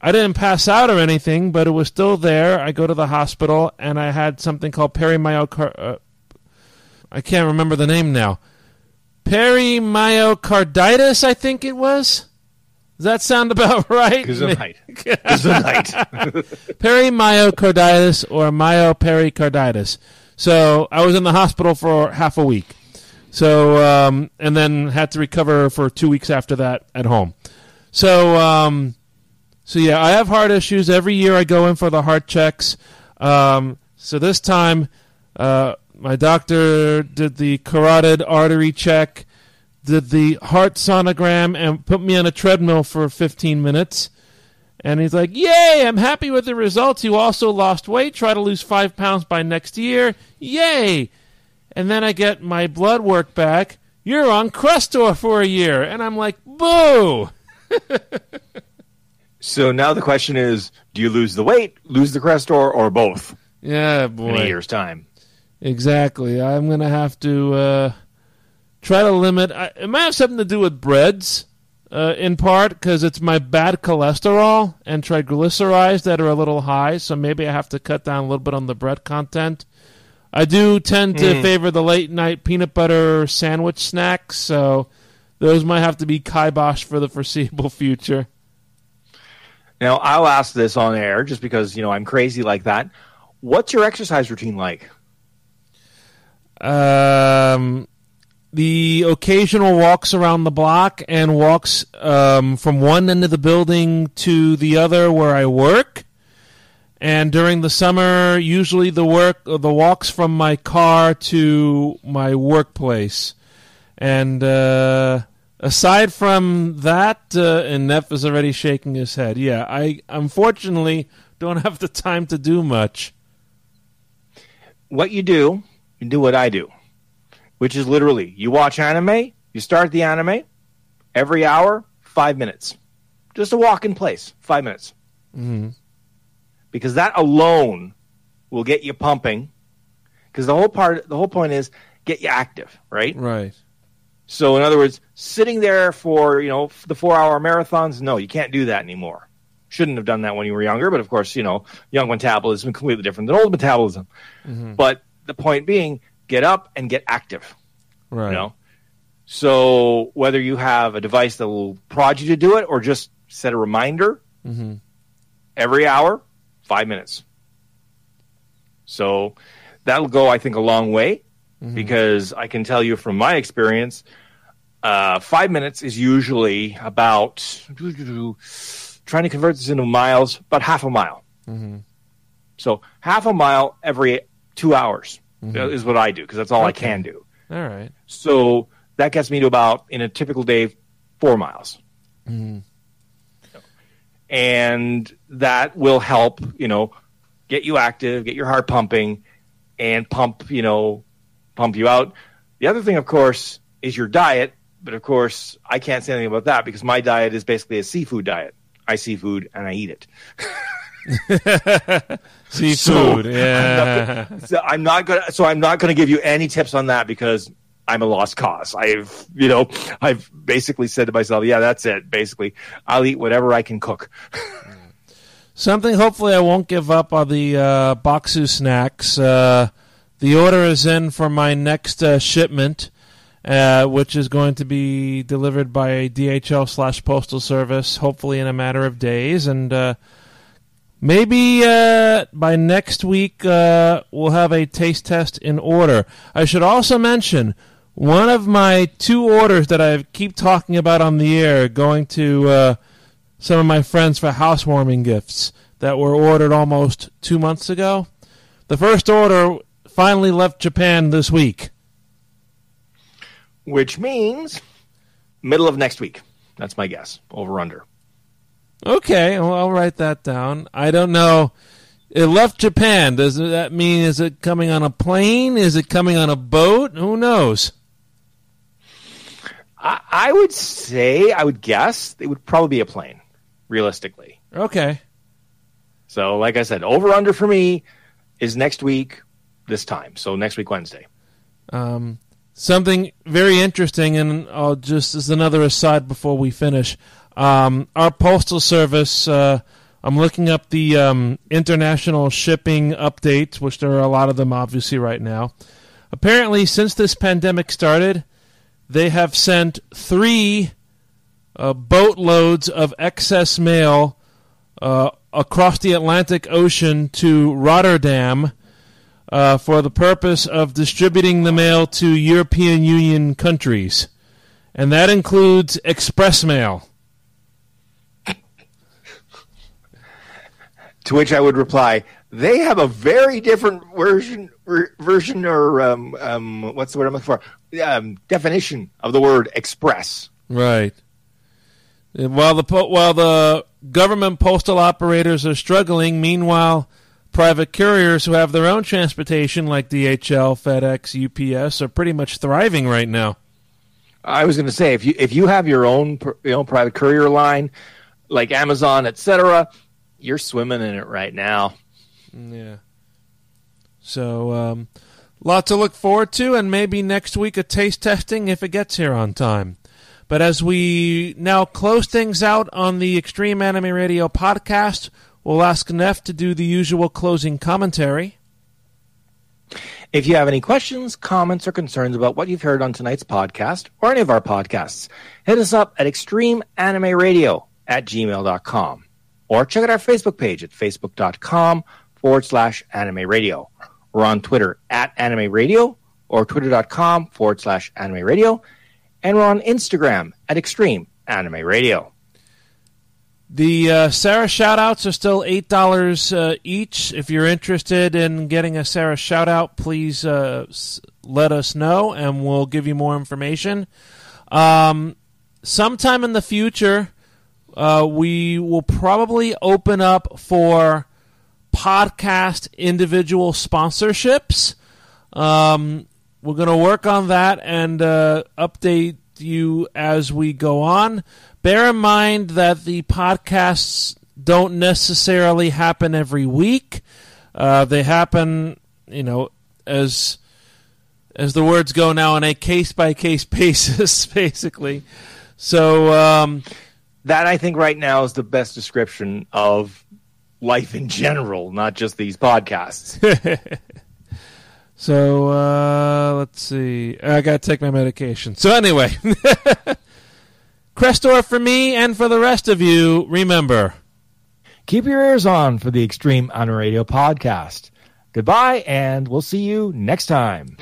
Speaker 1: I didn't pass out or anything, but it was still there. I go to the hospital and I had something called perimyocarditis. Uh, I can't remember the name now. Perimyocarditis, I think it was. Does that sound about right?
Speaker 3: Gesundheit. Gesundheit.
Speaker 1: Perimyocarditis or myopericarditis. So I was in the hospital for half a week. So um, and then had to recover for two weeks after that at home. So um, so yeah, I have heart issues. Every year I go in for the heart checks. Um, so this time, uh, my doctor did the carotid artery check, did the heart sonogram, and put me on a treadmill for 15 minutes. And he's like, Yay, I'm happy with the results. You also lost weight. Try to lose five pounds by next year. Yay. And then I get my blood work back. You're on Crestor for a year. And I'm like, Boo.
Speaker 3: so now the question is do you lose the weight, lose the Crestor, or both
Speaker 1: Yeah, boy.
Speaker 3: in a year's time?
Speaker 1: Exactly. I'm going to have to uh, try to limit. I, it might have something to do with breads, uh, in part, because it's my bad cholesterol and triglycerides that are a little high. So maybe I have to cut down a little bit on the bread content. I do tend to
Speaker 3: Mm.
Speaker 1: favor the late night peanut butter sandwich snacks, so those might have to be kibosh for the foreseeable future.
Speaker 3: Now, I'll ask this on air just because, you know, I'm crazy like that. What's your exercise routine like?
Speaker 1: Um, the occasional walks around the block and walks um, from one end of the building to the other where I work. And during the summer, usually the work, the walks from my car to my workplace. And uh, aside from that, uh, and Neff is already shaking his head. Yeah, I unfortunately don't have the time to do much.
Speaker 3: What you do, you do what I do, which is literally you watch anime, you start the anime every hour, five minutes. Just a walk in place, five minutes.
Speaker 1: hmm
Speaker 3: Because that alone will get you pumping. Because the whole part, the whole point is get you active, right?
Speaker 1: Right.
Speaker 3: So, in other words, sitting there for you know the four-hour marathons, no, you can't do that anymore. Shouldn't have done that when you were younger, but of course, you know, young metabolism is completely different than old metabolism.
Speaker 1: Mhm.
Speaker 3: But the point being, get up and get active.
Speaker 1: Right.
Speaker 3: You know, so whether you have a device that will prod you to do it, or just set a reminder
Speaker 1: hmm
Speaker 3: every hour, five minutes. So that'll go, I think, a long way
Speaker 1: Mhm.
Speaker 3: because I can tell you from my experience, uh, five minutes is usually about trying to convert this into miles, about half a mile.
Speaker 1: hmm
Speaker 3: So half a mile every two hours is what I do because that's all I can do.
Speaker 1: All right.
Speaker 3: So that gets me to about in a typical day four miles.
Speaker 1: Mhm.
Speaker 3: And that will help you know get you active get your heart pumping and pump you know pump you out the other thing of course is your diet but of course i can't say anything about that because my diet is basically a seafood diet i see food and i eat it
Speaker 1: Seafood.
Speaker 3: So,
Speaker 1: yeah.
Speaker 3: so i'm not gonna so i'm not gonna give you any tips on that because i'm a lost cause i've you know i've basically said to myself yeah that's it basically i'll eat whatever i can cook
Speaker 1: Something hopefully I won't give up are the uh, Bokksu snacks. Uh, the order is in for my next uh, shipment, uh, which is going to be delivered by DHL slash Postal Service, hopefully in a matter of days. And uh, maybe uh, by next week uh, we'll have a taste test in order. I should also mention one of my two orders that I keep talking about on the air going to. Uh, some of my friends for housewarming gifts that were ordered almost two months ago. The first order finally left Japan this week.
Speaker 3: which means middle of next week. That's my guess. Over under.
Speaker 1: Okay, well, I'll write that down. I don't know. It left Japan. Does that mean is it coming on a plane? Is it coming on a boat? Who knows?
Speaker 3: I, I would say, I would guess it would probably be a plane. realistically.
Speaker 1: Okay.
Speaker 3: So, like I said, over under for me is next week, this time. So next week Wednesday.
Speaker 1: Um, something very interesting, and I'll just as another aside before we finish. Um, our postal service. Uh, I'm looking up the um, international shipping updates, which there are a lot of them obviously right now. Apparently, since this pandemic started, they have sent three uh, boatloads of excess mail uh, across the Atlantic Ocean to Rotterdam uh, for the purpose of distributing the mail to European Union countries. And that includes express mail.
Speaker 3: To which I would reply, they have a very different version, ver- version or um, um, what's the word I'm looking for? Um, definition of the word express.
Speaker 1: Right. And While the po- while the government postal operators are struggling, meanwhile, private couriers who have their own transportation, like DHL, FedEx, UPS, are pretty much thriving right now.
Speaker 3: I was going to say if you if you have your own your own private courier line, like Amazon, etc., you're swimming in it right now.
Speaker 1: Yeah. So, um, lot to look forward to, and maybe next week a taste testing if it gets here on time. But as we now close things out on the Extreme Anime Radio podcast, we'll ask Neff to do the usual closing commentary.
Speaker 3: If you have any questions, comments, or concerns about what you've heard on tonight's podcast or any of our podcasts, hit us up at extremeanimeradio at gmail.com or check out our Facebook page at facebook.com forward slash anime radio. We're on Twitter at anime radio or twitter.com forward slash anime radio. And we're on Instagram at extreme anime radio.
Speaker 1: The uh, Sarah shoutouts are still eight dollars uh, each. If you're interested in getting a Sarah shoutout, please uh, s- let us know, and we'll give you more information. Um, sometime in the future, uh, we will probably open up for podcast individual sponsorships. Um, we're going to work on that and uh, update you as we go on. Bear in mind that the podcasts don't necessarily happen every week. Uh, they happen, you know, as as the words go now on a case by case basis, basically. So um,
Speaker 3: That I think right now is the best description of life in general, not just these podcasts.
Speaker 1: So uh, let's see. I gotta take my medication. So anyway, Crestor for me and for the rest of you. Remember,
Speaker 2: Keep your ears on for the Extreme Anime Radio podcast. Goodbye, and we'll see you next time.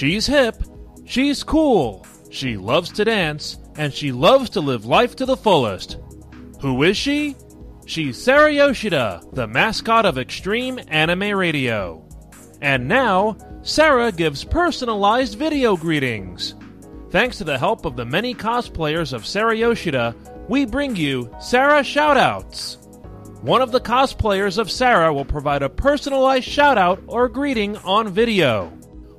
Speaker 1: She's hip, she's cool, she loves to dance, and she loves to live life to the fullest. Who is she? She's Sarah Yoshida, the mascot of Extreme Anime Radio. And now, Sarah gives personalized video greetings. Thanks to the help of the many cosplayers of Sarah Yoshida, we bring you Sarah Shoutouts. one of the cosplayers of Sarah will provide a personalized shout out or greeting on video.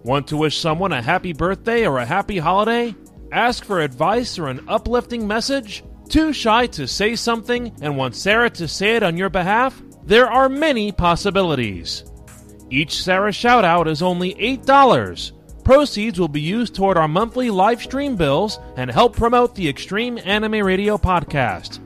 Speaker 1: Want to wish someone a happy birthday or a happy holiday? Ask for advice or an uplifting message? Too shy to say something and want Sarah to say it on your behalf? There are many possibilities. Each Sarah shoutout is only $8. Proceeds will be used toward our monthly live stream bills and help promote the Extreme Anime Radio podcast.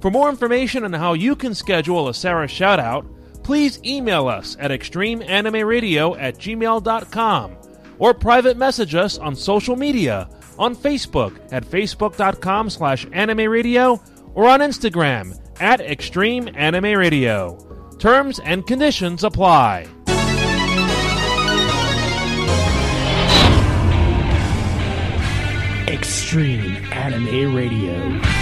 Speaker 1: For more information on how you can schedule a Sarah shoutout, please email us at extremeanimeradio at gmail.com or private message us on social media on Facebook at facebook.com slash anime radio or on Instagram at Extreme Anime Radio. Terms and conditions apply.
Speaker 2: Extreme Anime Radio.